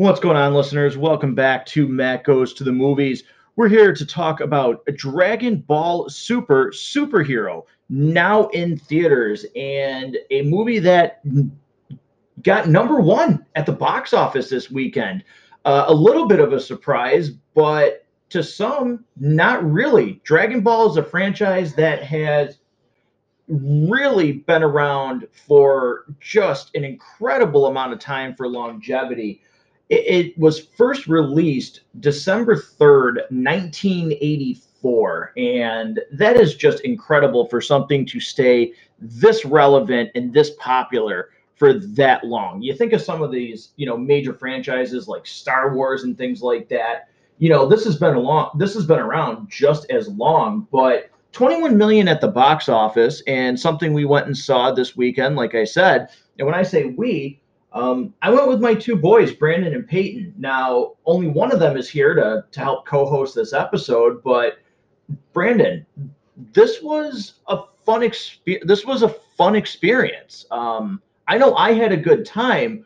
What's going on, listeners? Welcome back to Matt Goes to the Movies. We're here to talk about Dragon Ball Super Superhero, now in theaters, and a movie that got number one at the box office this weekend. Uh, a little bit of a surprise, but to some, not really. Dragon Ball is a franchise that has really been around for just an incredible amount of time for longevity. It, it was first released December 3rd, 1984. And that is just incredible for something to stay this relevant and this popular for that long. You think of some of these, you know, major franchises like Star Wars and things like that. You know, this has been a long this has been around just as long, but 21 million at the box office and something we went and saw this weekend, like I said. And when I say we, um, I went with my two boys, Brandon and Peyton. Now, only one of them is here to, to help co host this episode, but Brandon, this was a fun experience. This was a fun experience. Um, I know I had a good time.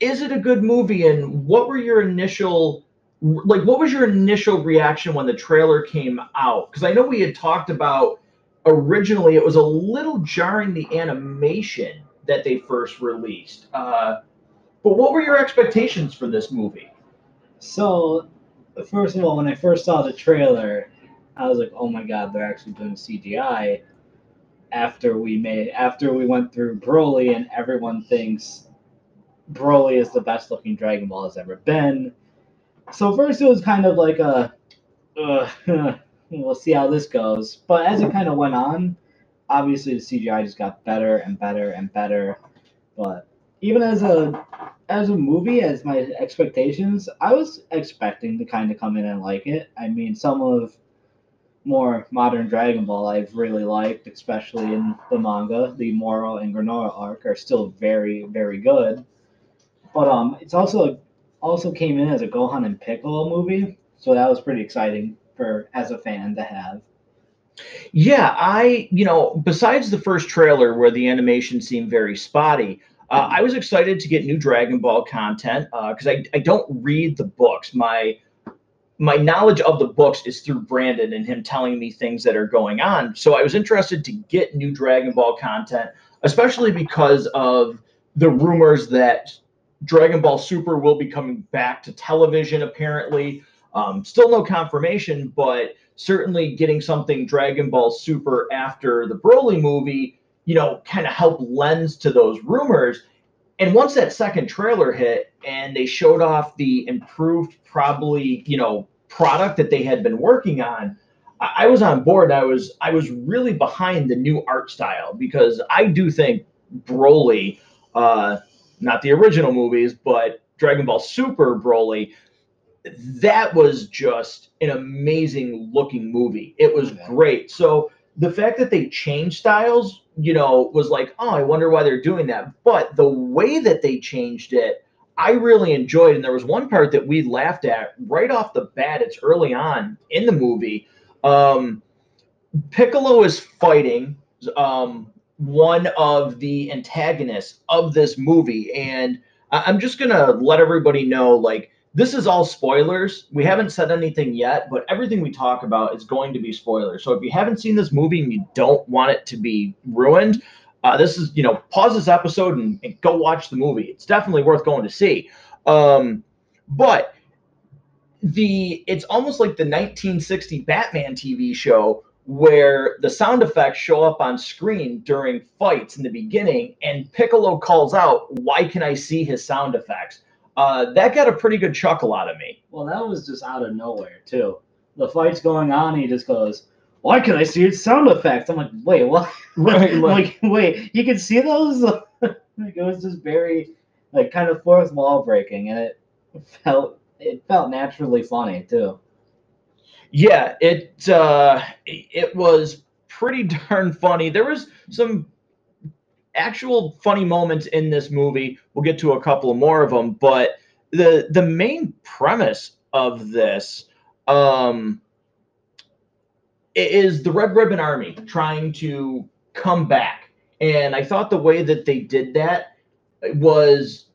Is it a good movie? And what were your initial like what was your initial reaction when the trailer came out? Because I know we had talked about originally it was a little jarring the animation that they first released. Uh, but what were your expectations for this movie? So, first of all, when I first saw the trailer, I was like, "Oh my god, they're actually doing CGI." After we made, after we went through Broly, and everyone thinks Broly is the best looking Dragon Ball has ever been. So first it was kind of like a, uh, we'll see how this goes. But as it kind of went on, obviously the CGI just got better and better and better. But even as a as a movie, as my expectations, I was expecting to kind of come in and like it. I mean, some of more modern Dragon Ball I've really liked, especially in the manga. The Moro and Granolah arc are still very, very good. But um, it's also also came in as a Gohan and Piccolo movie, so that was pretty exciting for as a fan to have. Yeah, I, you know, besides the first trailer where the animation seemed very spotty, uh, I was excited to get new Dragon Ball content because uh, I, I don't read the books. My my knowledge of the books is through Brandon and him telling me things that are going on. So I was interested to get new Dragon Ball content, especially because of the rumors that Dragon Ball Super will be coming back to television, apparently. Um, still no confirmation, but certainly getting something Dragon Ball Super after the Broly movie, you know, kind of help lends to those rumors. And once that second trailer hit and they showed off the improved, probably, you know, product that they had been working on, I, I was on board. I was I was really behind the new art style because I do think Broly, uh, not the original movies, but Dragon Ball Super Broly, that was just an amazing looking movie. It was great. So the fact that they changed styles, you know, was like, oh, I wonder why they're doing that. But the way that they changed it, I really enjoyed. And there was one part that we laughed at right off the bat. It's early on in the movie. Um, Piccolo is fighting um, one of the antagonists of this movie. And I'm just going to let everybody know like, this is all spoilers. We haven't said anything yet, but everything we talk about is going to be spoilers. So if you haven't seen this movie and you don't want it to be ruined, uh, this is, you know, pause this episode and, and, go watch the movie. It's definitely worth going to see. Um, but the it's almost like the 1960 Batman TV show where the sound effects show up on screen during fights in the beginning, and Piccolo calls out, "Why can I see his sound effects?" Uh, that got a pretty good chuckle out of me. Well, that was just out of nowhere too. The fight's going on, he just goes, "Why can I see his sound effects?" I'm like, "Wait, what?" Right, like, wait, you can see those? like, it was just very, like, kind of fourth wall breaking, and it felt it felt naturally funny too. Yeah, it uh, it was pretty darn funny. There was some actual funny moments in this movie. We'll get to a couple more of them, but the the main premise of this um, is the Red Ribbon Army trying to come back, and I thought the way that they did that was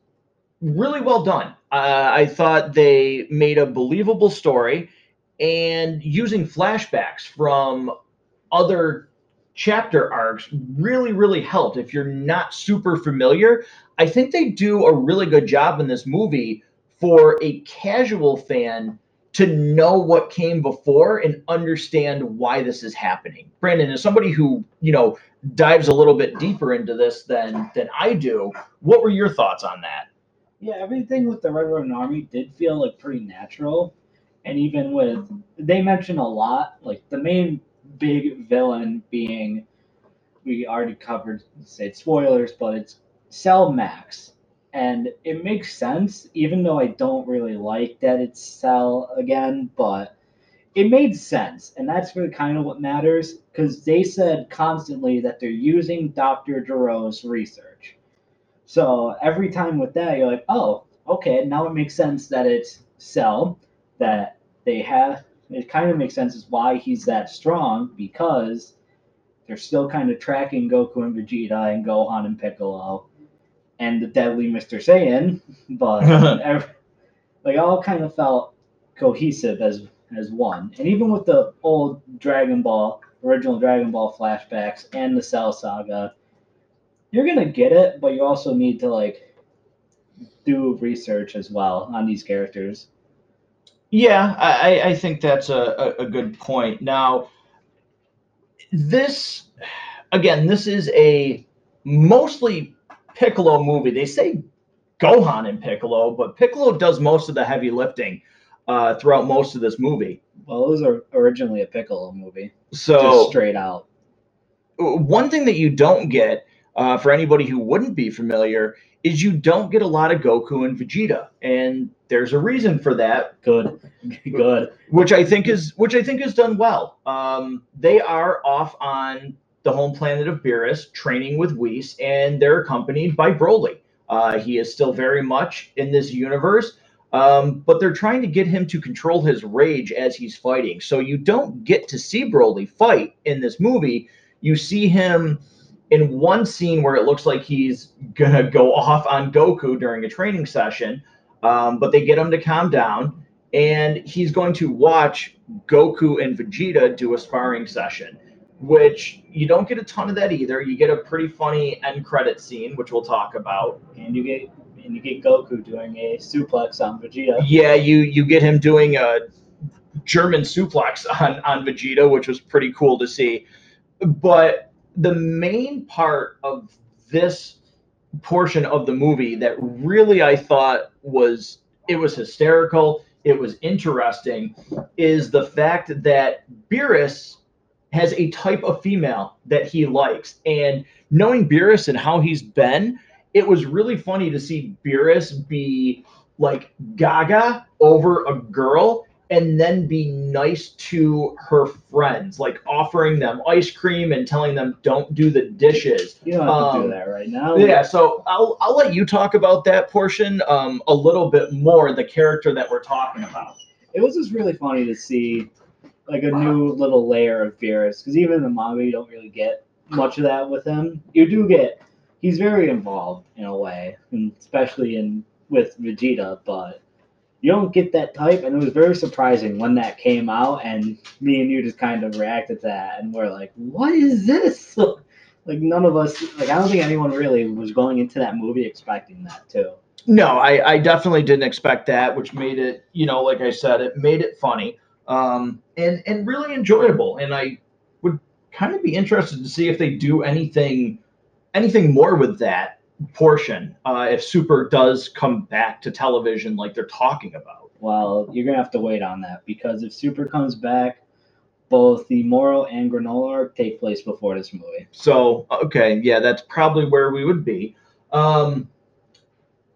really well done. Uh, I thought they made a believable story and using flashbacks from other chapter arcs really, really helped. If you're not super familiar, I think they do a really good job in this movie for a casual fan to know what came before and understand why this is happening. Brandon, as somebody who, you know, dives a little bit deeper into this than than I do, what were your thoughts on that? Yeah, everything with the Red Ribbon Army did feel like pretty natural, and even with they mention a lot, like the main big villain being we already covered say spoilers, but it's Cell Max. And it makes sense, even though I don't really like that it's Cell again, but it made sense. And that's really kind of what matters, because they said constantly that they're using Dr. Gero's research. So every time with that, you're like, oh, okay, now it makes sense that it's Cell, that they have. It kind of makes sense as why he's that strong because they're still kind of tracking Goku and Vegeta and Gohan and Piccolo and the deadly Mr. Satan, but every, like all kind of felt cohesive as as one. And even with the old Dragon Ball, original Dragon Ball flashbacks and the Cell Saga, you're gonna get it, but you also need to like do research as well on these characters. Yeah, I, I think that's a, a, good point. Now, this again, this is a mostly Piccolo movie. They say Gohan and Piccolo, but Piccolo does most of the heavy lifting uh, throughout most of this movie. Well, it was originally a Piccolo movie, So just straight out. one thing that you don't get uh, for anybody who wouldn't be familiar is you don't get a lot of Goku and Vegeta, and there's a reason for that, Good, good. which I think is which I think is done well. Um, they are off on the home planet of Beerus, training with Whis, and they're accompanied by Broly. Uh, he is still very much in this universe, um, but they're trying to get him to control his rage as he's fighting. So you don't get to see Broly fight in this movie. You see him in one scene where it looks like he's gonna go off on Goku during a training session, um, but they get him to calm down, and he's going to watch Goku and Vegeta do a sparring session which you don't get a ton of that either. You get a pretty funny end credit scene, which we'll talk about. And you get and you get Goku doing a suplex on Vegeta. Yeah, you you get him doing a German suplex on on Vegeta, which was pretty cool to see. But the main part of this portion of the movie that really I thought was it was hysterical, it was interesting, is the fact that Beerus has a type of female that he likes. And knowing Beerus and how he's been, it was really funny to see Beerus be like gaga over a girl and then be nice to her friends, like offering them ice cream and telling them don't do the dishes. You don't have to Um, do that right now. Yeah, so I'll I'll let you talk about that portion um, a little bit more, the character that we're talking about. It was just really funny to see like a new little layer of Beerus because even in the manga you don't really get much of that with him. You do get he's very involved in a way, and especially in with Vegeta, but you don't get that type, and it was very surprising when that came out, and me and you just kind of reacted to that, and we're like, "What is this?" like none of us, like I don't think anyone really was going into that movie expecting that too. No, I, I definitely didn't expect that, which made it, you know, like I said, it made it funny um, and and really enjoyable. And I would kind of be interested to see if they do anything anything more with that portion uh, if Super does come back to television like they're talking about. Well, you're gonna have to wait on that because if Super comes back, both the Moro and Granolah arc take place before this movie. So okay, yeah, that's probably where we would be. Um,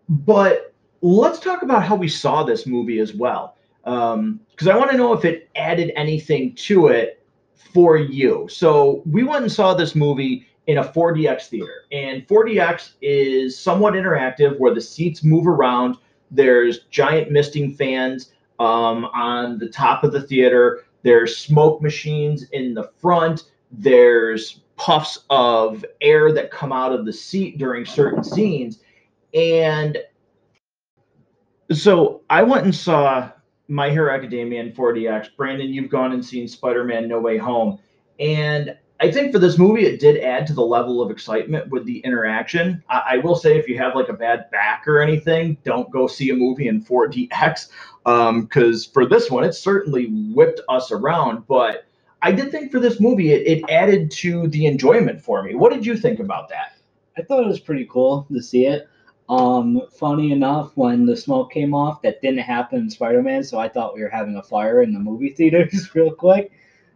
but let's talk about how we saw this movie as well, because I want to know if it added anything to it for you. So we went and saw this movie in a 4DX theater, and 4DX is somewhat interactive, where the seats move around. There's giant misting fans um, on the top of the theater. There's smoke machines in the front. There's puffs of air that come out of the seat during certain scenes. And So I went and saw My Hero Academia in 4DX. Brandon, you've gone and seen Spider-Man No Way Home. And I think for this movie, it did add to the level of excitement with the interaction. I, I will say, if you have like a bad back or anything, don't go see a movie in 4DX. Because um, for this one, it certainly whipped us around. But I did think for this movie, it, it added to the enjoyment for me. What did you think about that? I thought it was pretty cool to see it. Um, funny enough, when the smoke came off, that didn't happen in Spider Man, so I thought we were having a fire in the movie theaters real quick.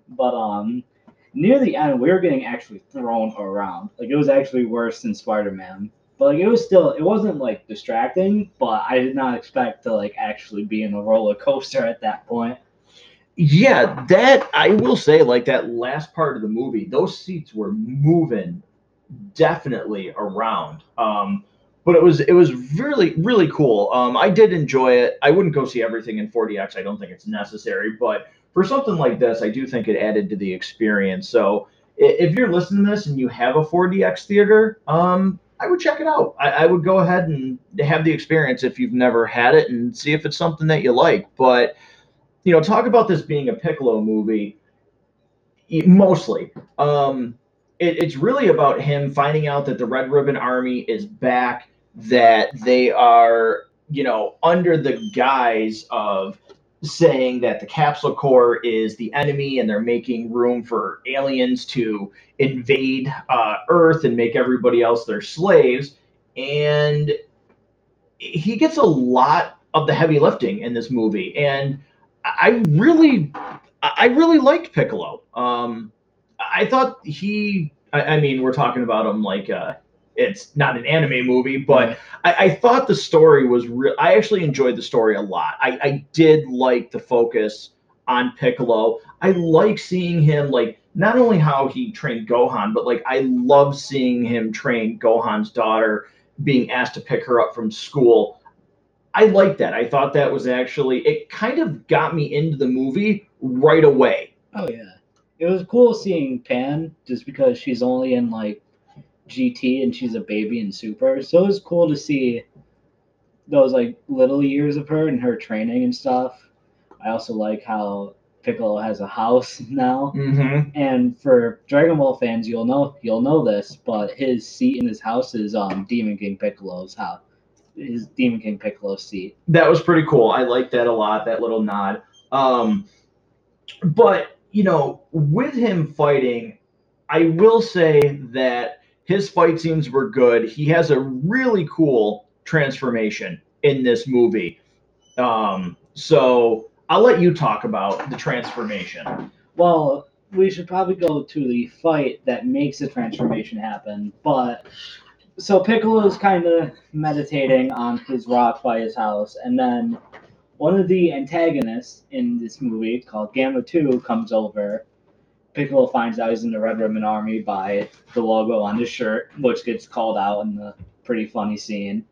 But um, near the end, we were getting actually thrown around. Like it was actually worse than Spider Man. But like it was still, it wasn't like distracting. But I did not expect to like actually be in a roller coaster at that point. Yeah, that I will say, like that last part of the movie, those seats were moving definitely around. Um, but it was it was really really cool. Um, I did enjoy it. I wouldn't go see everything in 4DX. I don't think it's necessary, but for something like this, I do think it added to the experience. So if you're listening to this and you have a 4DX theater, um, I would check it out. I, I, would go ahead and have the experience if you've never had it and see if it's something that you like. But you know, talk about this being a Piccolo movie. Mostly, um, it, it's really about him finding out that the Red Ribbon Army is back that they are, you know, under the guise of saying that the Capsule Corps is the enemy and they're making room for aliens to invade uh, Earth and make everybody else their slaves. And he gets a lot of the heavy lifting in this movie. And I really, I really liked Piccolo. Um, I thought he, I, I mean, we're talking about him like, uh, it's not an anime movie, but I, I thought the story was real. I actually enjoyed the story a lot. I, I did like the focus on Piccolo. I like seeing him like not only how he trained Gohan, but like I love seeing him train Gohan's daughter, being asked to pick her up from school. I like that. I thought that was actually it kind of got me into the movie right away. Oh yeah. It was cool seeing Pan just because she's only in like GT and she's a baby in Super. So it was cool to see those like little years of her and her training and stuff. I also like how Piccolo has a house now. Mm-hmm. And for Dragon Ball fans, you'll know you'll know this, but his seat in his house is um Demon King Piccolo's house. His Demon King Piccolo's seat. That was pretty cool. I like that a lot. That little nod. Um, but you know, with him fighting, I will say that his fight scenes were good. He has a really cool transformation in this movie. Um, so I'll let you talk about the transformation. Well, we should probably go to the fight that makes the transformation happen. But so Piccolo is kind of meditating on his rock by his house, and then one of the antagonists in this movie called Gamma 2 comes over Piccolo finds out he's in the Red Ribbon Army by the logo on his shirt, which gets called out in the pretty funny scene.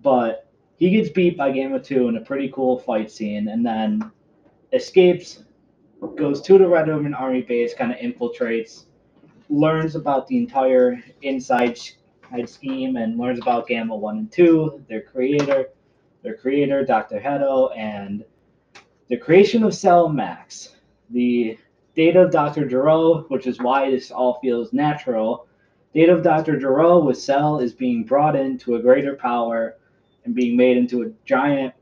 But he gets beat by Gamma 2 in a pretty cool fight scene and then escapes, goes to the Red Ribbon Army base, kind of infiltrates, learns about the entire inside scheme, and learns about Gamma 1 and 2, their creator, their creator, Dr. Hedo, and the creation of Cell Max, the Data of Dr. Gero, which is why this all feels natural. Data of Dr. Gero with Cell is being brought into a greater power and being made into a giant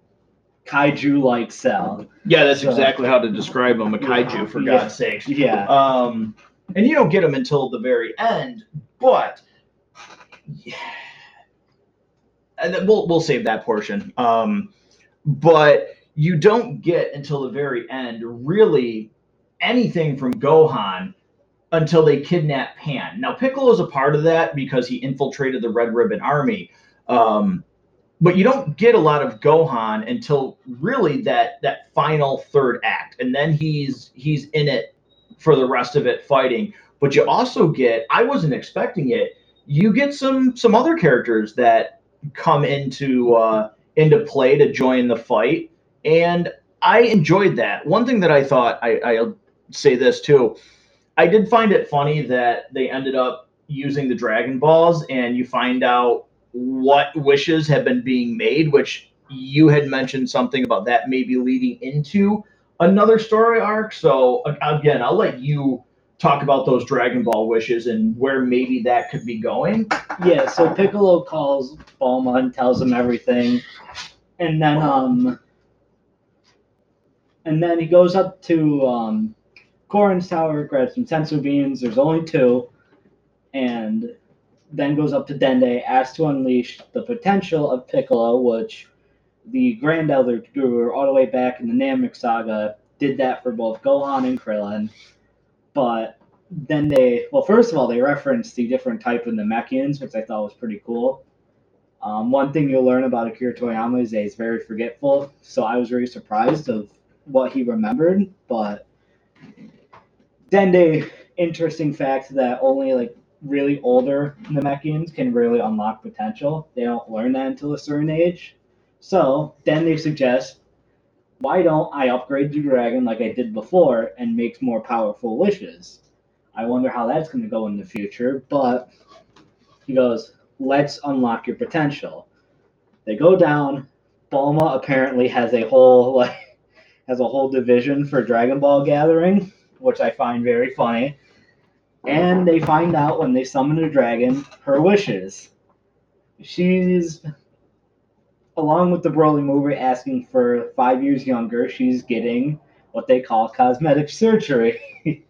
kaiju like cell. Yeah, that's so, exactly how to describe him a kaiju, for yeah, God's sake. Yeah. Um, and you don't get him until the very end, but. Yeah. And we'll, we'll save that portion. Um, but you don't get until the very end really anything from Gohan until they kidnap Pan. Now Piccolo is a part of that because he infiltrated the Red Ribbon Army. Um, but you don't get a lot of Gohan until really that that final third act, and then he's he's in it for the rest of it fighting. But you also get I wasn't expecting it. You get some some other characters that come into uh, into play to join the fight, and I enjoyed that. One thing that I thought I, I say this too. I did find it funny that they ended up using the Dragon Balls, and you find out what wishes have been being made, which you had mentioned something about that maybe leading into another story arc. So again, I'll let you talk about those Dragon Ball wishes and where maybe that could be going. Yeah, so Piccolo calls Bulma and tells him everything. And then um and then he goes up to um Korin's tower, grabs some senzu beans, there's only two, and then goes up to Dende, asks to unleash the potential of Piccolo, which the Grand Elder Guru, all the way back in the Namek saga, did that for both Gohan and Krillin. But then they, well, first of all, they referenced the different type of Namekians, which I thought was pretty cool. Um, one thing you'll learn about Akira Toriyama is that he's very forgetful, so I was very surprised of what he remembered. But Dende, interesting fact that only like really older Namekians can really unlock potential. They don't learn that until a certain age. So then they suggest, why don't I upgrade the dragon like I did before and make more powerful wishes? I wonder how that's going to go in the future. But he goes, let's unlock your potential. They go down. Bulma apparently has a whole like has a whole division for Dragon Ball gathering, which I find very funny. And they find out when they summon a dragon her wishes. She's along with the Broly movie asking for five years younger, she's getting what they call cosmetic surgery.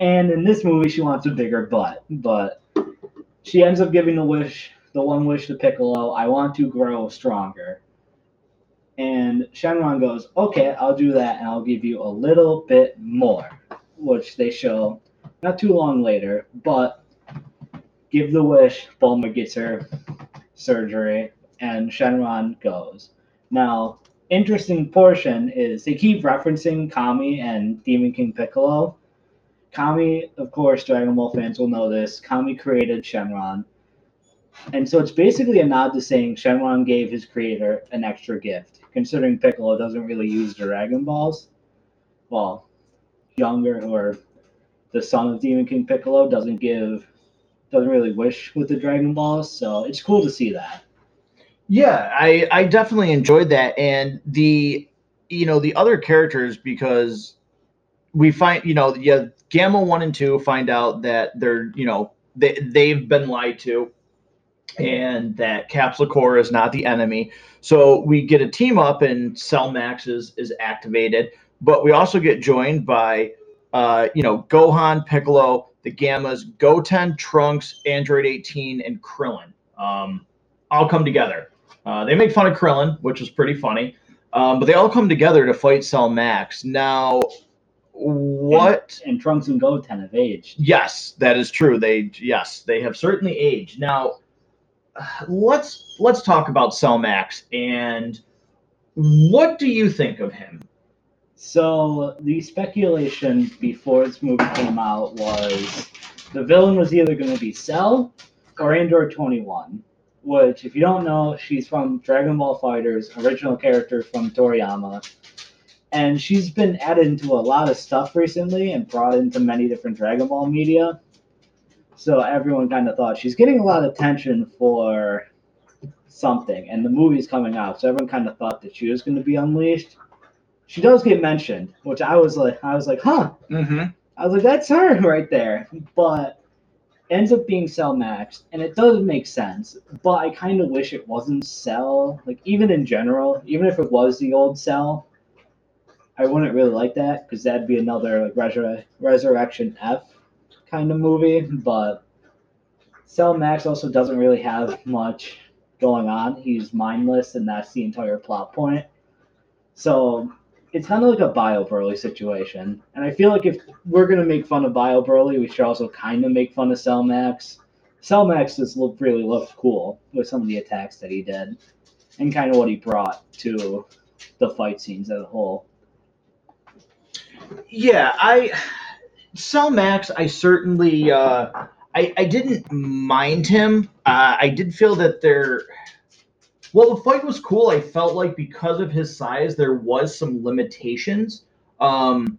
and in this movie, she wants a bigger butt, but she ends up giving the wish, the one wish to Piccolo, I want to grow stronger. And Shenron goes, okay, I'll do that, and I'll give you a little bit more, which they show not too long later, but give the wish, Bulma gets her surgery, and Shenron goes. Now, interesting portion is they keep referencing Kami and Demon King Piccolo. Kami, of course, Dragon Ball fans will know this. Kami created Shenron. And so it's basically a nod to saying Shenron gave his creator an extra gift, considering Piccolo doesn't really use Dragon Balls. Well, younger or the son of Demon King Piccolo doesn't give, doesn't really wish with the Dragon Balls. So it's cool to see that. Yeah, I I definitely enjoyed that, and the you know the other characters because we find you know yeah Gamma one and two find out that they're you know they they've been lied to, and that Capsule Corps is not the enemy. So we get a team up, and Cell Max is is activated, but we also get joined by uh, you know Gohan, Piccolo, the Gammas, Goten, Trunks, Android 18, and Krillin. Um, all come together. Uh, they make fun of Krillin, which is pretty funny, um, but they all come together to fight Cell Max. Now, what? And, and Trunks and Goten have aged. Yes, that is true. They yes, they have certainly aged. Now, let's let's talk about Cell Max and what do you think of him? So the speculation before this movie came out was the villain was either going to be Cell or Android 21 which, if you don't know, she's from Dragon Ball FighterZ, original character from Toriyama. And she's been added into a lot of stuff recently and brought into many different Dragon Ball media. So everyone kind of thought she's getting a lot of attention for something, and the movie's coming out, so everyone kind of thought that she was going to be unleashed. She does get mentioned, which I was like, I was like, huh. Mm-hmm. I was like, that's her right there. But ends up being Cell Max, and it does make sense. But I kind of wish it wasn't Cell. Like even in general, even if it was the old Cell, I wouldn't really like that because that'd be another like Resur- Resurrection F kind of movie. But Cell Max also doesn't really have much going on. He's mindless, and that's the entire plot point. So it's kind of like a Bio Broly situation. And I feel like if we're gonna make fun of Bio Broly, we should also kind of make fun of Cell Max. Cell Max just really looked cool with some of the attacks that he did, and kind of what he brought to the fight scenes as a whole. Yeah, I Cell Max. I certainly. Uh, I, I didn't mind him. Uh, I did feel that there well, the fight was cool. I felt like because of his size, there was some limitations. Um,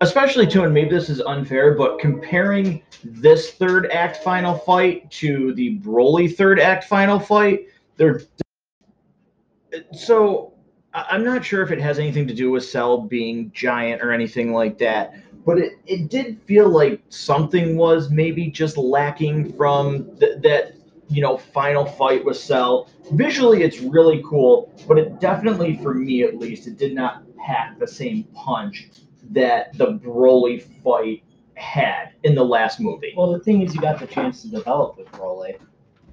especially too, and maybe this is unfair, but comparing this third act final fight to the Broly third act final fight, there so I'm not sure if it has anything to do with Cell being giant or anything like that, but it, it did feel like something was maybe just lacking from th- that you know final fight with Cell. Visually, it's really cool, but it definitely, for me at least, it did not pack the same punch that the Broly fight had in the last movie. Well, the thing is, you got the chance to develop with Broly.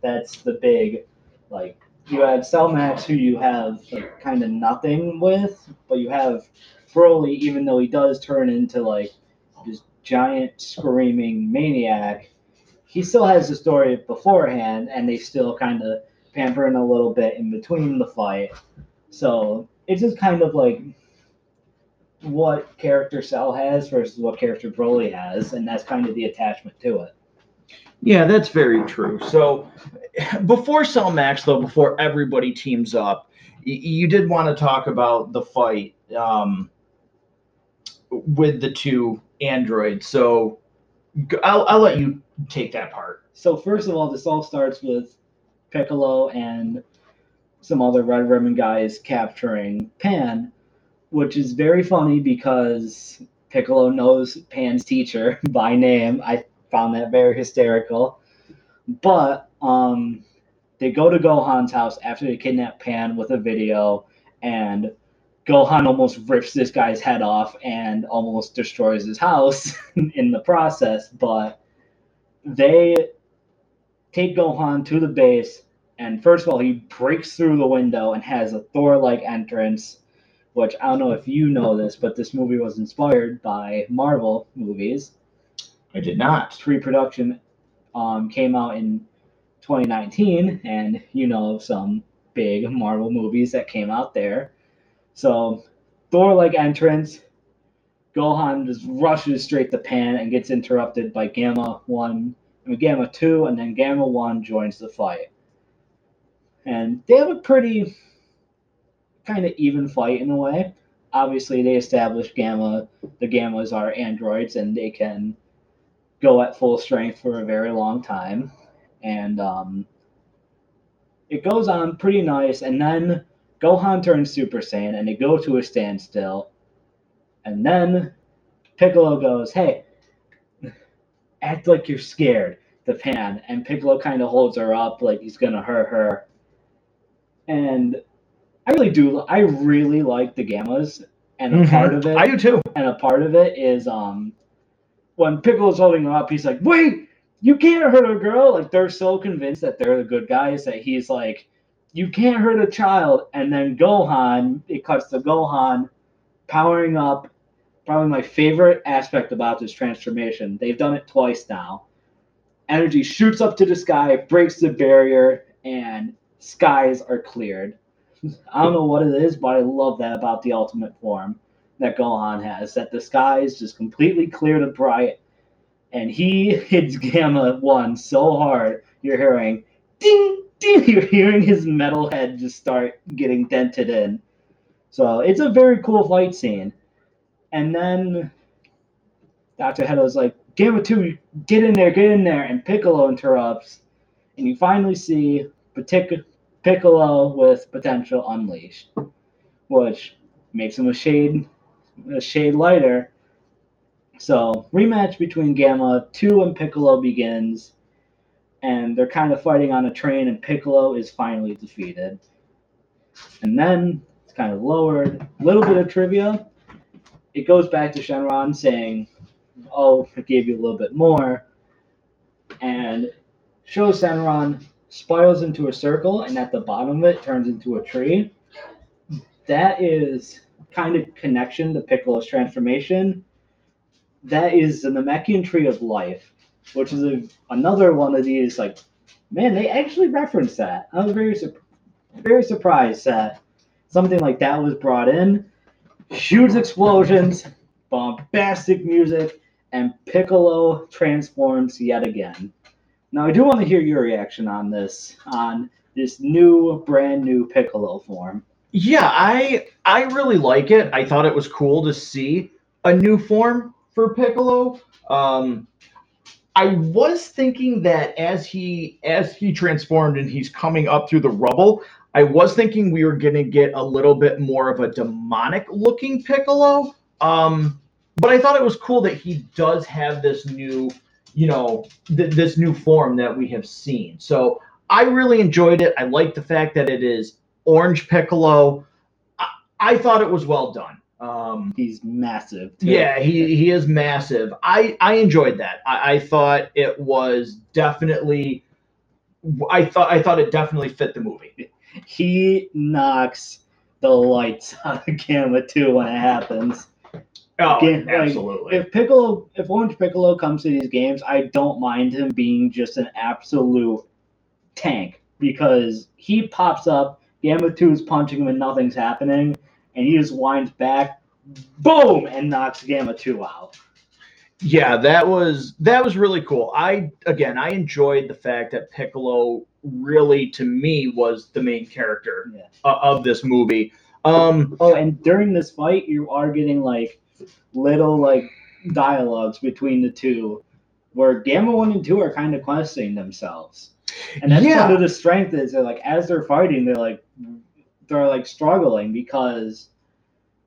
That's the big, like, you have Cellmax, who you have like kind of nothing with, but you have Broly, even though he does turn into like this giant screaming maniac. He still has the story beforehand, and they still kind of pamper him a little bit in between the fight. So it's just kind of like what character Cell has versus what character Broly has, and that's kind of the attachment to it. Yeah, that's very true. So, before Cell Max, though, before everybody teams up, you did want to talk about the fight um, with the two androids. So, I'll, I'll let you take that part. So first of all, this all starts with Piccolo and some other Red Ribbon guys capturing Pan, which is very funny because Piccolo knows Pan's teacher by name. I found that very hysterical. But um, they go to Gohan's house after they kidnap Pan with a video, and Gohan almost rips this guy's head off and almost destroys his house in the process. But they take Gohan to the base, and first of all, he breaks through the window and has a Thor like entrance, which I don't know if you know this, but this movie was inspired by Marvel movies. I did not. Pre production um, came out in 2019, and you know some big Marvel movies that came out there. So, Thor like entrance. Gohan just rushes straight to Pan and gets interrupted by Gamma 1 I mean, Gamma 2, and then Gamma 1 joins the fight. And they have a pretty kind of even fight in a way. Obviously, they establish Gamma, the Gammas are androids, and they can go at full strength for a very long time. And um, it goes on pretty nice, and then Gohan turns Super Saiyan, and they go to a standstill. And then Piccolo goes, Hey, act like you're scared, the pan. And Piccolo kind of holds her up like he's going to hurt her. And I really do, I really like the Gammas. And a part of it, Mm-hmm. I do too. and a part of it is um when Piccolo's holding her up, he's like, "Wait, you can't hurt a girl." Like they're so convinced that they're the good guys that he's like, "You can't hurt a child." And then Gohan, it cuts to Gohan powering up. Probably my favorite aspect about this transformation. They've done it twice now. Energy shoots up to the sky, breaks the barrier, and skies are cleared. I don't know what it is, but I love that about the ultimate form that Gohan has. That the skies just completely clear to bright, and he hits Gamma One so hard, you're hearing ding You're hearing his metal head just start getting dented in. So it's a very cool fight scene. And then Dr. Hedo's like, Gamma 2, get in there, get in there. And Piccolo interrupts. And you finally see Piccolo with potential unleashed, which makes him a shade a shade lighter. So rematch between Gamma 2 and Piccolo begins, and they're kind of fighting on a train, and Piccolo is finally defeated. And then it's kind of lowered. A little bit of trivia. It goes back to Shenron saying, "Oh, I gave you a little bit more," and shows Shenron spirals into a circle, and at the bottom of it turns into a tree. That is kind of connection to Piccolo's transformation. That is the Namekian Tree of Life, which is a, another one of these like, man, they actually referenced that. I was very very surprised that something like that was brought in. Huge explosions, bombastic music, and Piccolo transforms yet again. Now, I do want to hear your reaction on this, on this new, brand new Piccolo form. Yeah, I I really like it. I thought it was cool to see a new form for Piccolo. Um, I was thinking that as he as he transformed and he's coming up through the rubble, I was thinking we were going to get a little bit more of a demonic looking Piccolo. Um, but I thought it was cool that he does have this new, you know, th- this new form that we have seen. So I really enjoyed it. I like the fact that it is orange Piccolo. I, I thought it was well done. Um, He's massive. Too. yeah, he, he is massive. I, I enjoyed that. I, I thought it was definitely I thought I thought it definitely fit the movie. He knocks the lights out of Gamma Two when it happens. Oh, Again, like, absolutely. If Piccolo, if Orange Piccolo comes to these games, I don't mind him being just an absolute tank because he pops up. Gamma Two is punching him and nothing's happening, and he just winds back, boom, and knocks Gamma Two out. yeah, that was that was really cool. I again, I enjoyed the fact that Piccolo really, to me, was the main character Yeah. of this movie. Um, Oh, and during this fight, you are getting like little like dialogues between the two, where Gamma One and Two are kind of questioning themselves, and that's Yeah. part of the strength. Is they're like as they're fighting, they're like they're like struggling because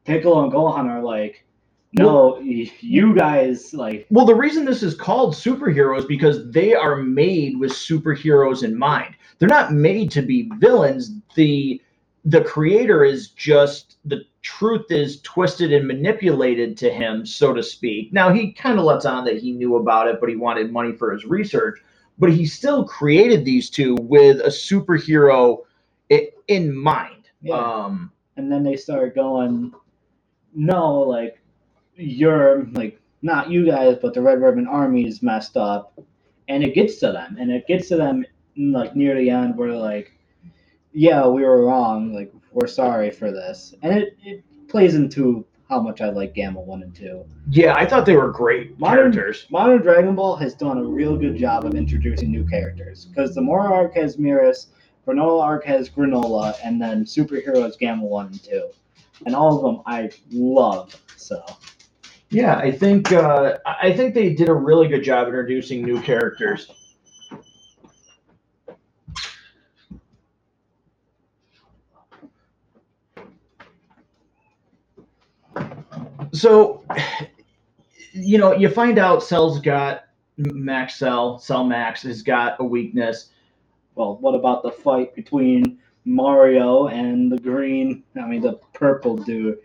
Piccolo and Gohan are like, no, y- you guys like Well, the reason this is called superheroes because they are made with superheroes in mind. They're not made to be villains. The the creator is just the truth is twisted and manipulated to him, so to speak. Now he kind of lets on that he knew about it, but he wanted money for his research. But he still created these two with a superhero in mind. Yeah. Um, and then they start going, no, like you're like not you guys, but the Red Ribbon Army is messed up, and it gets to them, and it gets to them like near the end where they're like, yeah, we were wrong, like we're sorry for this, and it, it plays into how much I like Gamma One and Two. yeah, I thought they were great Modern- characters. Modern Dragon Ball has done a real good job of introducing new characters because the Moro arc has Merus, Granolah arc has Granolah, and then Superheroes Gamma 1 and 2. And all of them I love. So, Yeah, I think uh, I think they did a really good job introducing new characters. So, you know, you find out Cell's got Max Cell, Cell Max has got a weakness. Well, what about the fight between Mario and the green, I mean, the purple dude?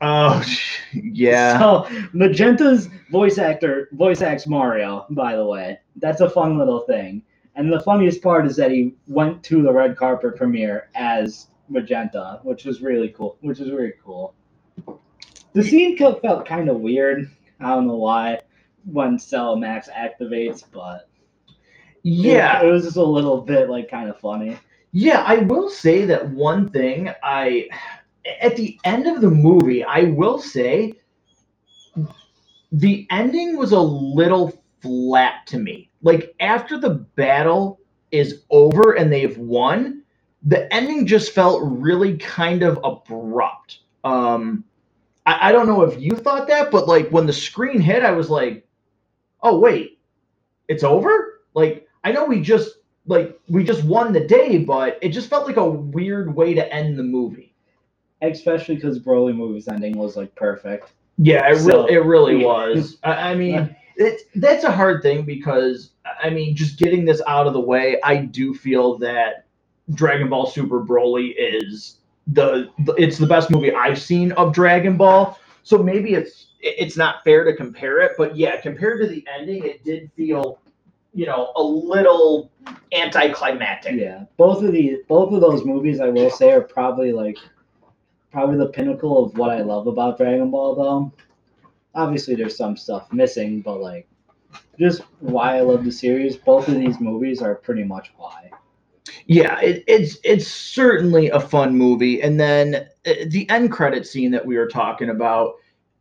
Oh, yeah. So, Magenta's voice actor voice acts Mario, by the way. That's a fun little thing. And the funniest part is that he went to the red carpet premiere as Magenta, which was really cool. Which was really cool. The scene felt felt kind of weird. I don't know why when Cell Max activates, but Yeah. it, it was just a little bit like kind of funny. Yeah, I will say that one thing I at the end of the movie, I will say the ending was a little flat to me. Like after the battle is over and they've won, the ending just felt really kind of abrupt. Um I, I don't know if you thought that, but like when the screen hit, I was like, oh wait, it's over? Like I know we just like we just won the day, but it just felt like a weird way to end the movie. Especially because Broly movie's ending was like perfect. Yeah, it, So- really, it really was. I, I mean, it, that's a hard thing because I mean, just getting this out of the way, I do feel that Dragon Ball Super Broly is the, the it's the best movie I've seen of Dragon Ball. So maybe it's it's not fair to compare it, but yeah, compared to the ending, it did feel, you know, a little anticlimactic. Yeah, both of these, both of those movies, I will say, are probably like, probably the pinnacle of what I love about Dragon Ball. Though, obviously, there's some stuff missing, but like, just why I love the series. Both of these movies are pretty much why. Yeah, it, it's it's certainly a fun movie. And then uh, the end credit scene that we were talking about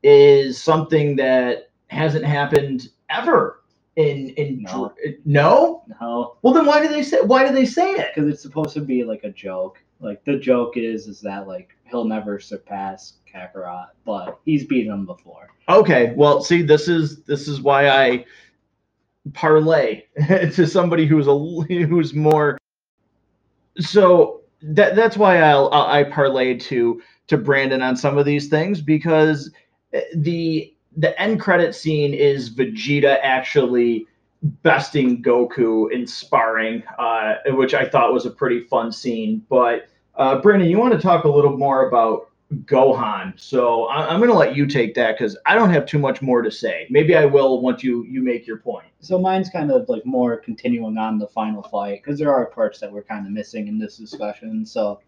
is something that hasn't happened ever in in No. dr- no. No, Well, then why do they say why do they say it? because it's supposed to be like a joke. Like the joke is, is that like he'll never surpass Kakarot, but he's beaten him before. Okay, well, see, this is this is why I parlay to somebody who's a who's more. So that that's why I'll, I parlayed to to Brandon on some of these things because eh, the the end credit scene is Vegeta actually besting Goku in sparring, uh, which I thought was a pretty fun scene. But uh, Brandon, you want to talk a little more about Gohan? So I, am going to let you take that because I don't have too much more to say. Maybe I will once you you make your point. So mine's kind of like more continuing on the final fight because there are parts that we're kind of missing in this discussion. So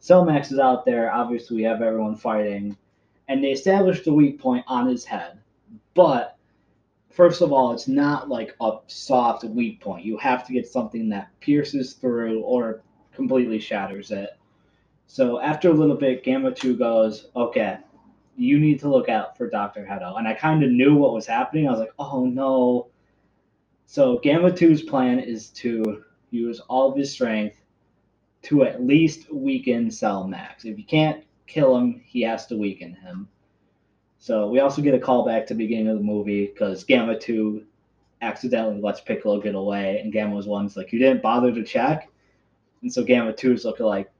Cell Max is out there. Obviously, we have everyone fighting, and they established the weak point on his head. But first of all, it's not like a soft weak point. You have to get something that pierces through or completely shatters it. So after a little bit, Gamma 2 goes, okay, you need to look out for Dr. Hedo. And I kind of knew what was happening. I was like, oh no. So Gamma 2's plan is to use all of his strength to at least weaken Cell Max. If you can't kill him, he has to weaken him. So we also get a callback to the beginning of the movie because Gamma 2 accidentally lets Piccolo get away, and Gamma 1's like, You didn't bother to check? And so Gamma 2 is looking like,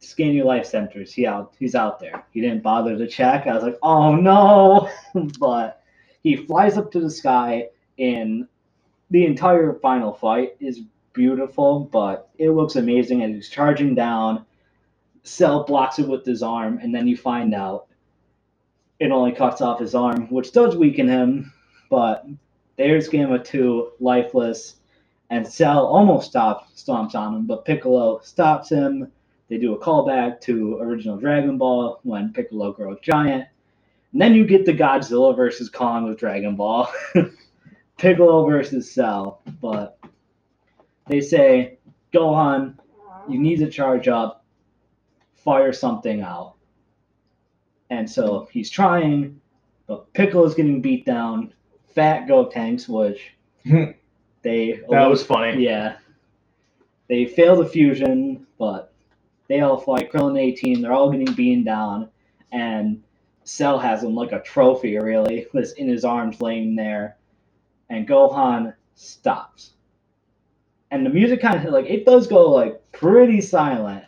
Scan your life centers. He out he's out there. He didn't bother to check. I was like, oh no. but he flies up to the sky and the entire final fight is beautiful, but it looks amazing as he's charging down. Cell blocks it with his arm, and then you find out it only cuts off his arm, which does weaken him. But there's Gamma 2, lifeless, and Cell almost stops, stomps on him, but Piccolo stops him. They do a callback to original Dragon Ball when Piccolo grows giant. And then you get the Godzilla versus Kong with Dragon Ball. Piccolo versus Cell. But they say, Gohan, you need to charge up, fire something out. And so he's trying, but Piccolo's getting beat down. Fat Gotenks, which they that was funny. Yeah, they fail the fusion, but they all fight. Krillin 18, they're all getting beaten down, and Cell has him like a trophy, really, was in his arms laying there, and Gohan stops. And the music kind of like it does go like pretty silent,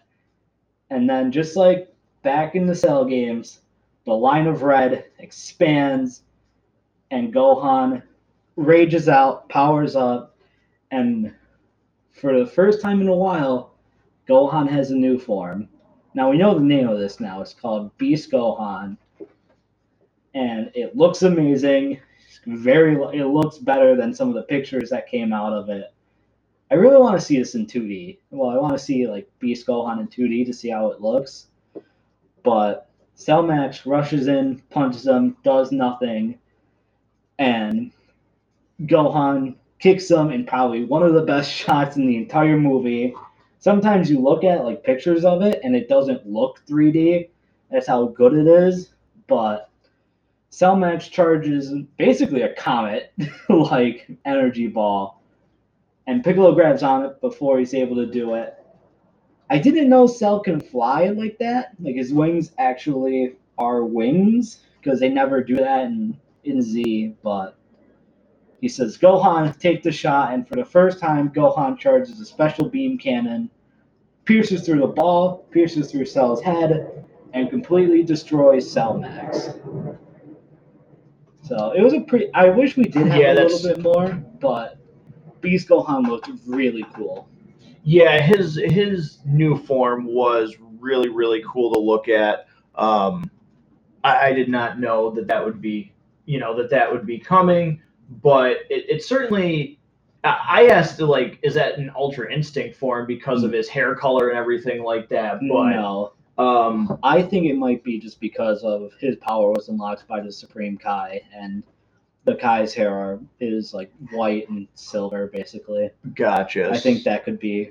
and then just like back in the Cell games, the line of red expands, and Gohan rages out, powers up, and for the first time in a while, Gohan has a new form. Now we know the name of this now. It's called Beast Gohan, and it looks amazing. It's very, it looks better than some of the pictures that came out of it. I really want to see this in 2D. Well, I want to see like Beast Gohan in 2D to see how it looks. But Cellmax rushes in, punches him, does nothing, and Gohan kicks him in probably one of the best shots in the entire movie. Sometimes you look at like pictures of it and it doesn't look 3D. That's how good it is. But Cellmax charges basically a comet like energy ball. And Piccolo grabs on it before he's able to do it. I didn't know Cell can fly like that. Like his wings actually are wings because they never do that in in Z. But he says, "Gohan, take the shot." And for the first time, Gohan charges a special beam cannon, pierces through the ball, pierces through Cell's head, and completely destroys Cell Max. So it was a pretty. I wish we did have Yeah, a little bit more, but Beast Gohan looked really cool. Yeah, his his new form was really really cool to look at. Um, I, I did not know that that would be you know that that would be coming, but it, it certainly. I asked like, is that an Ultra Instinct form because of his hair color and everything like that? But no, um, I think it might be just because of his power was unlocked by the Supreme Kai, and the Kai's hair are, is like white and silver, basically. gotcha. I think that could be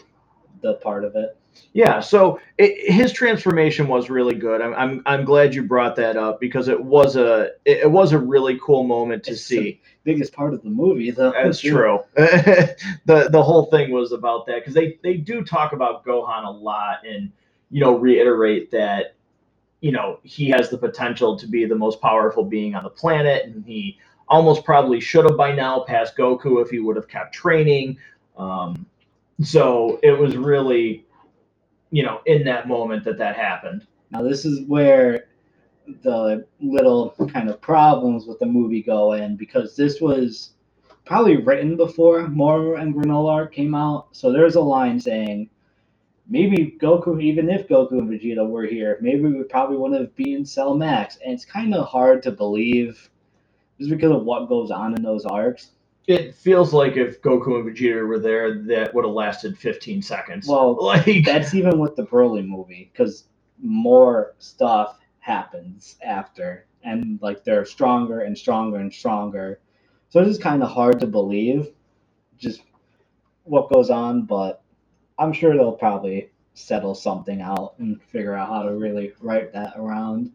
the part of it. Yeah, so it, his transformation was really good. I'm, I'm I'm glad you brought that up because it was a it, it was a really cool moment to It's see. Biggest part of the movie, though. That's true. the the whole thing was about that because they they do talk about Gohan a lot and you know reiterate that you know he has the potential to be the most powerful being on the planet and he almost probably should have by now passed Goku if he would have kept training. Um, so it was really you know, in that moment that that happened. Now this is where the little kind of problems with the movie go in because this was probably written before Moro and Granolah came out. So there's a line saying maybe Goku, even if Goku and Vegeta were here, maybe we probably wouldn't have been Cell Max. And it's kind of hard to believe just because of what goes on in those arcs. It feels like if Goku and Vegeta were there, that would have lasted 15 seconds. Well, like That's even with the Broly movie because more stuff happens after, and like they're stronger and stronger and stronger. So it's just kind of hard to believe, just what goes on. But I'm sure they'll probably settle something out and figure out how to really write that around.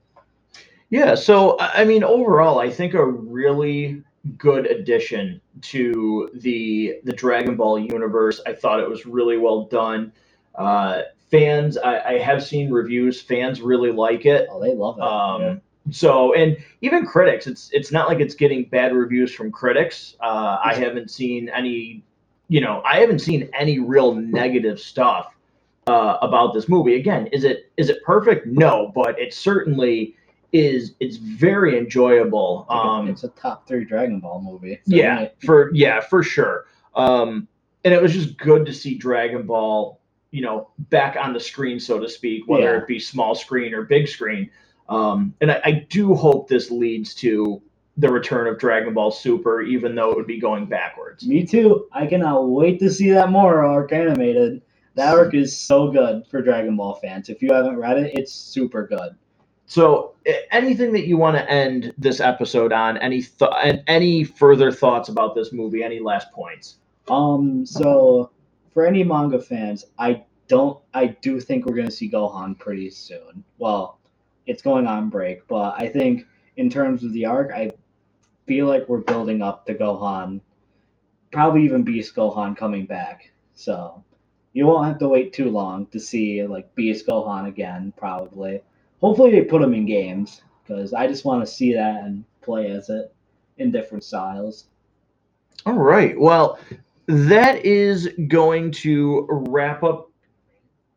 Yeah, so I mean, overall, I think a really good addition to the the Dragon Ball universe. I thought it was really well done. Uh, fans, I, I have seen reviews. Fans really like it. Oh, they love it. Um, yeah. So, and even critics, it's it's not like it's getting bad reviews from critics. Uh, I haven't seen any, you know, I haven't seen any real negative stuff uh, about this movie. Again, is it is it perfect? No, but it certainly is. It's very enjoyable. It's a- Um, it's a top three Dragon Ball movie. So, yeah, for yeah, for sure. Um, and it was just good to see Dragon Ball, you know, back on the screen, so to speak, whether Yeah. it be small screen or big screen. Um, and I, I do hope this leads to the return of Dragon Ball Super, even though it would be going backwards. Me too. I cannot wait to see that Moro arc animated. That arc is so good for Dragon Ball fans. If you haven't read it, it's super good. So, anything that you want to end this episode on? Any th- any further thoughts about this movie? Any last points? Um, so for any manga fans, I don't I do think we're gonna see Gohan pretty soon. Well, it's going on break, but I think in terms of the arc, I feel like we're building up to Gohan, probably even Beast Gohan coming back. So you won't have to wait too long to see like Beast Gohan again, probably. Hopefully they put him in games because I just want to see that and play as it in different styles. All right. Well, that is going to wrap up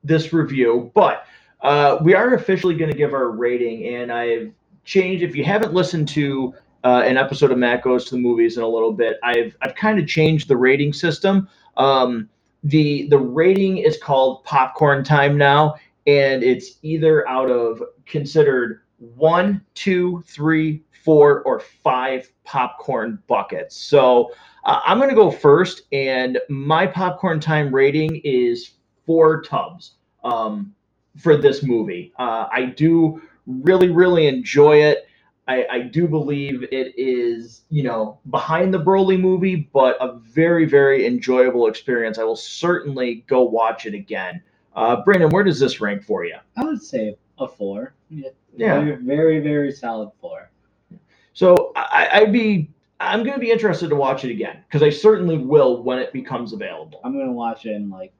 this review, but uh, we are officially going to give our rating, and I've changed. If you haven't listened to uh, an episode of Matt Goes to the Movies in a little bit, I've I've kind of changed the rating system. Um, the the rating is called Popcorn Time now, and it's either out of considered one, two, three, four, or five popcorn buckets. So uh, I'm going to go first, and my popcorn time rating is four tubs um, for this movie. Uh, I do really, really enjoy it. I, I do believe it is, you know, behind the Broly movie, but a very, very enjoyable experience. I will certainly go watch it again. Uh, Brandon, where does this rank for you? I would say a four. Yeah. Yeah. Very, very, very solid four. So I, I'd be, I'm going to be interested to watch it again because I certainly will when it becomes available. I'm gonna watch it in like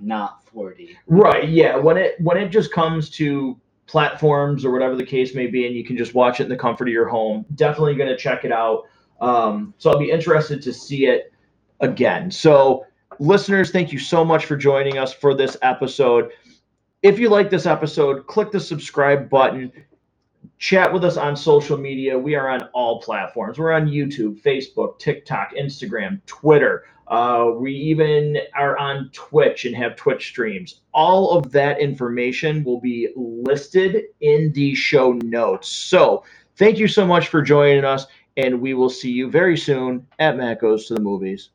not 40. Right. Yeah. When it when it just comes to platforms or whatever the case may be, and you can just watch it in the comfort of your home, definitely going to check it out. Um, so I'll be interested to see it again. So listeners, thank you so much for joining us for this episode. If you like this episode, click the subscribe button. Chat with us on social media. We are on all platforms. We're on YouTube, Facebook, TikTok, Instagram, Twitter. Uh, we even are on Twitch and have Twitch streams. All of that information will be listed in the show notes. So, thank you so much for joining us, and we will see you very soon at Matt Goes to the Movies.